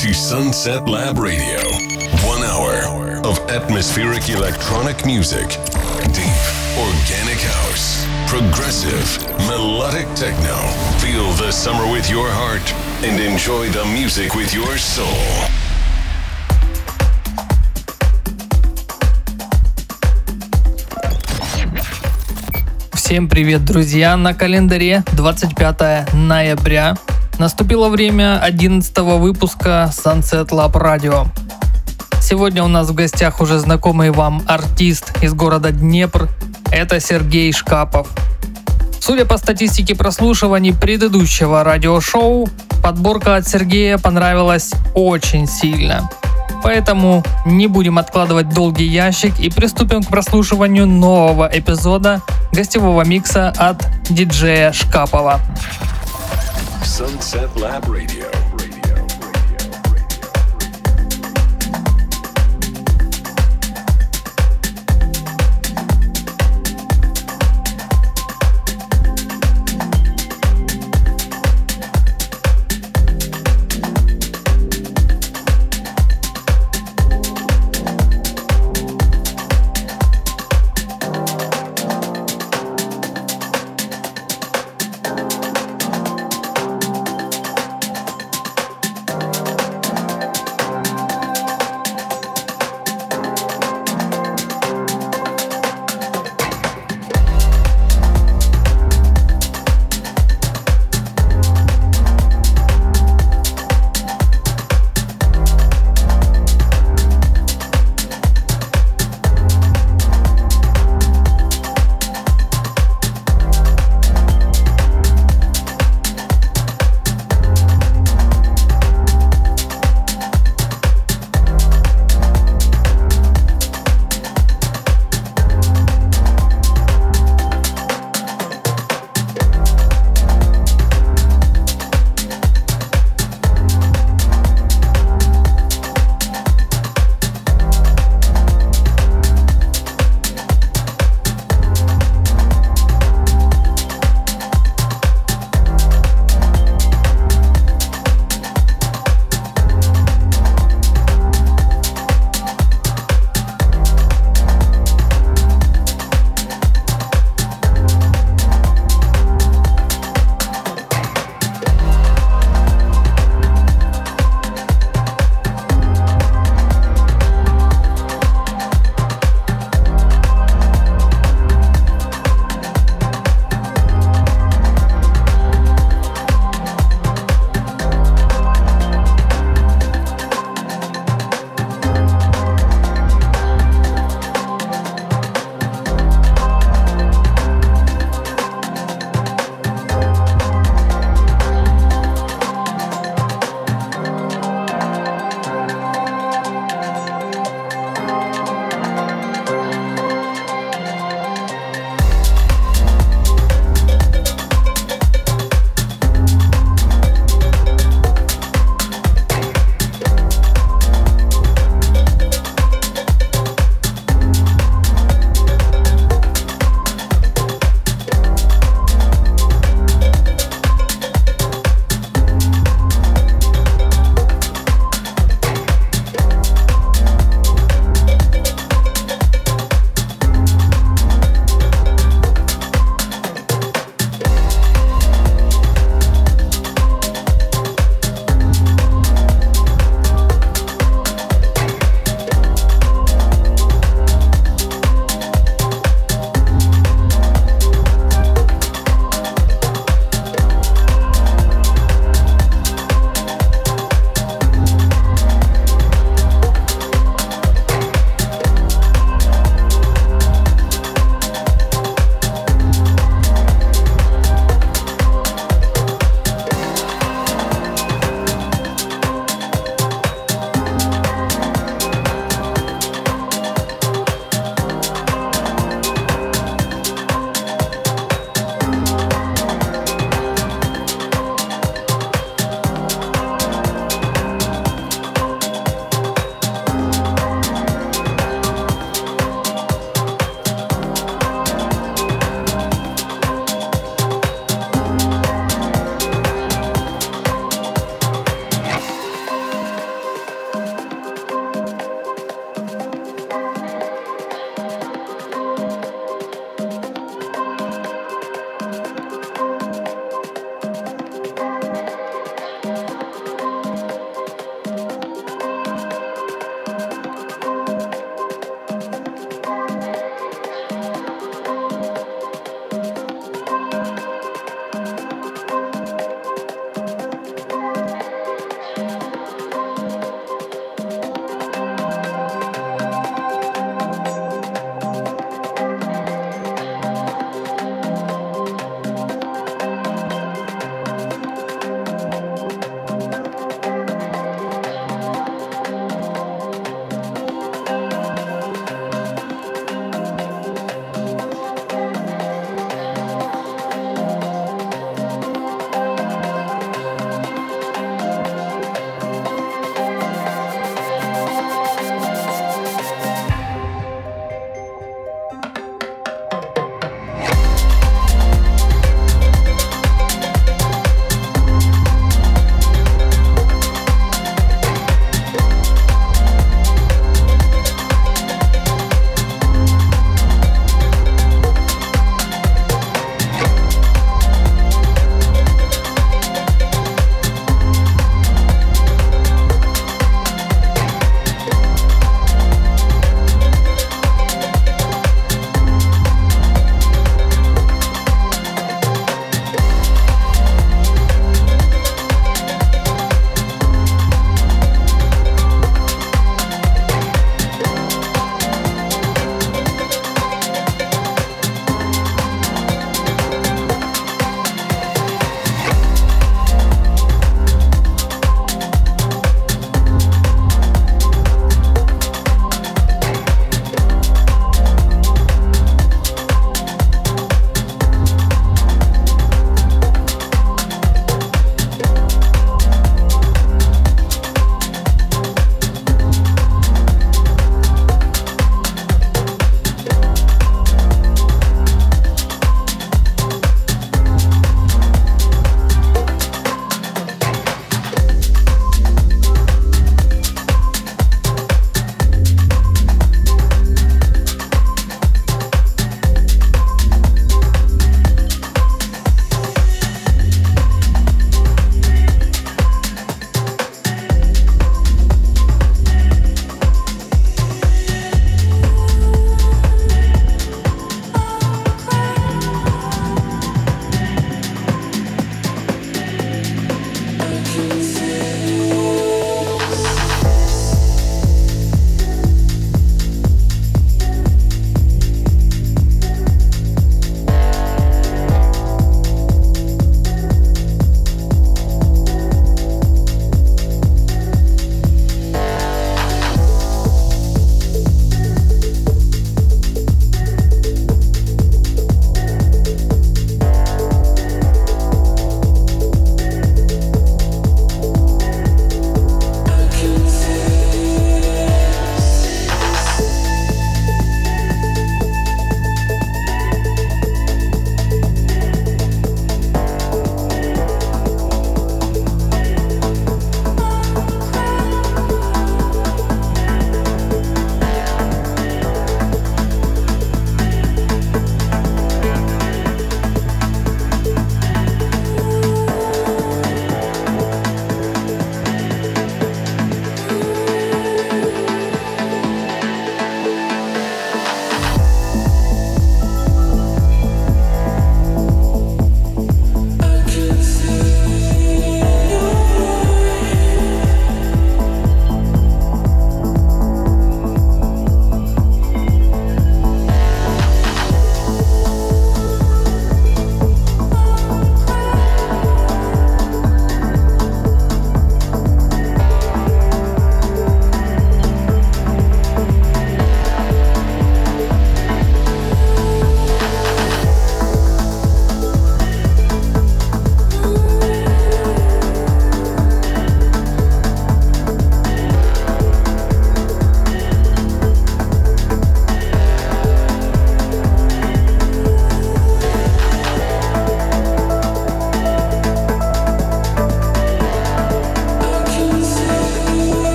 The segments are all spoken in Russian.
to Sunset Lab Radio. One hour of atmospheric electronic music, deep organic house, progressive melodic techno. Feel the summer with your heart and enjoy the music with your soul. Всем привет, друзья! На календаре 25 ноября. Наступило время 11 выпуска Sunset Lab Radio. Сегодня у нас в гостях уже знакомый вам артист из города Днепр. Это Сергей Шкапов. Судя по статистике прослушиваний предыдущего радиошоу, подборка от Сергея понравилась очень сильно. Поэтому не будем откладывать долгий ящик и приступим к прослушиванию нового эпизода гостевого микса от диджея Шкапова. Sunset Lab Radio.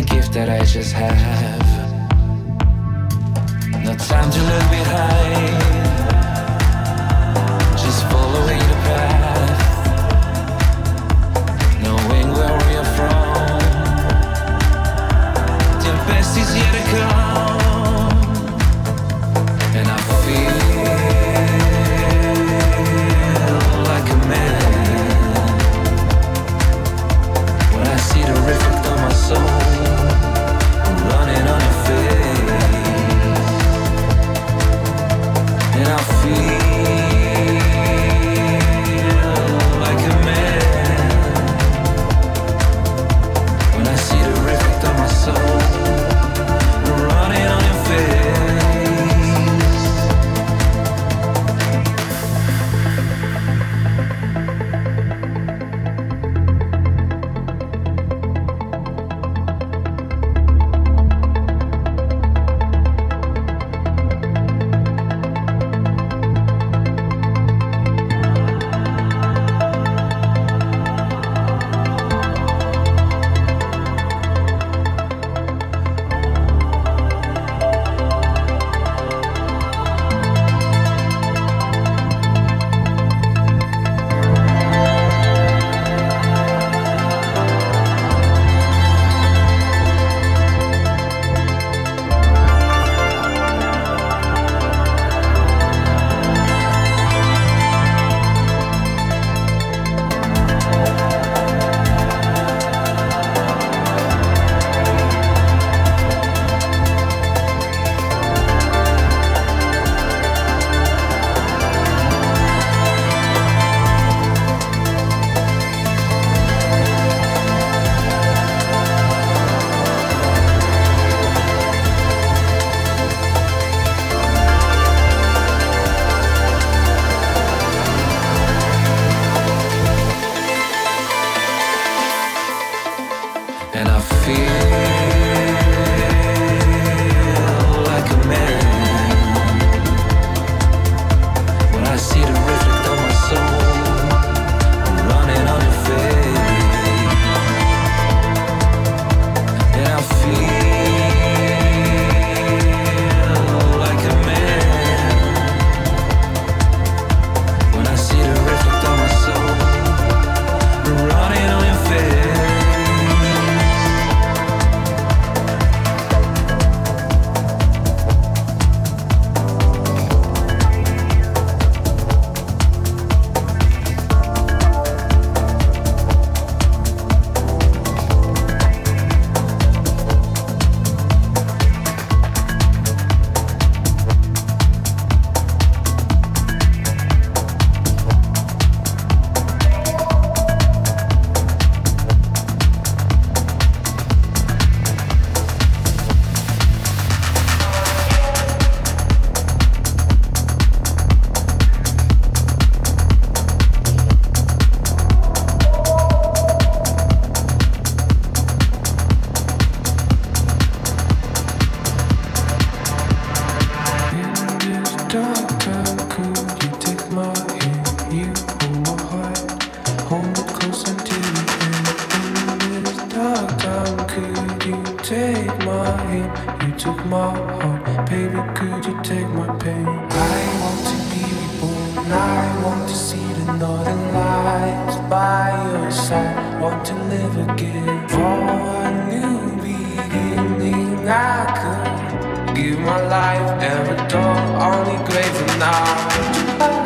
a gift that I just have. No time to look behind. Just following the path. Knowing where we are from. The best is yet to come. time could you take my hand? You took my heart, baby, could you take my pain? I want to be reborn, I want to see the northern lights by your side. Want to live again for a new beginning. I could give my life every door on the grave now.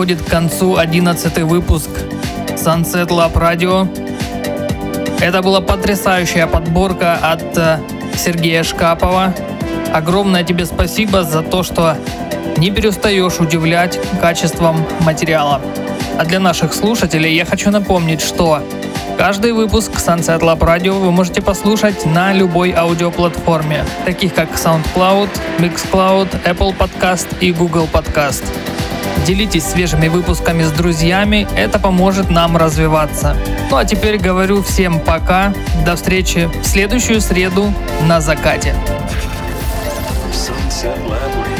Подходит к концу 11 выпуск Sunset Lab Radio. Это была потрясающая подборка от э, Сергея Шкапова. Огромное тебе спасибо за то, что не перестаешь удивлять качеством материала. А для наших слушателей я хочу напомнить, что каждый выпуск Sunset Lab Radio вы можете послушать на любой аудиоплатформе, таких как SoundCloud, Mixcloud, Apple Podcast и Google Podcast. Делитесь свежими выпусками с друзьями, это поможет нам развиваться. Ну а теперь говорю всем пока, до встречи в следующую среду на закате. Sunset Lab Radio.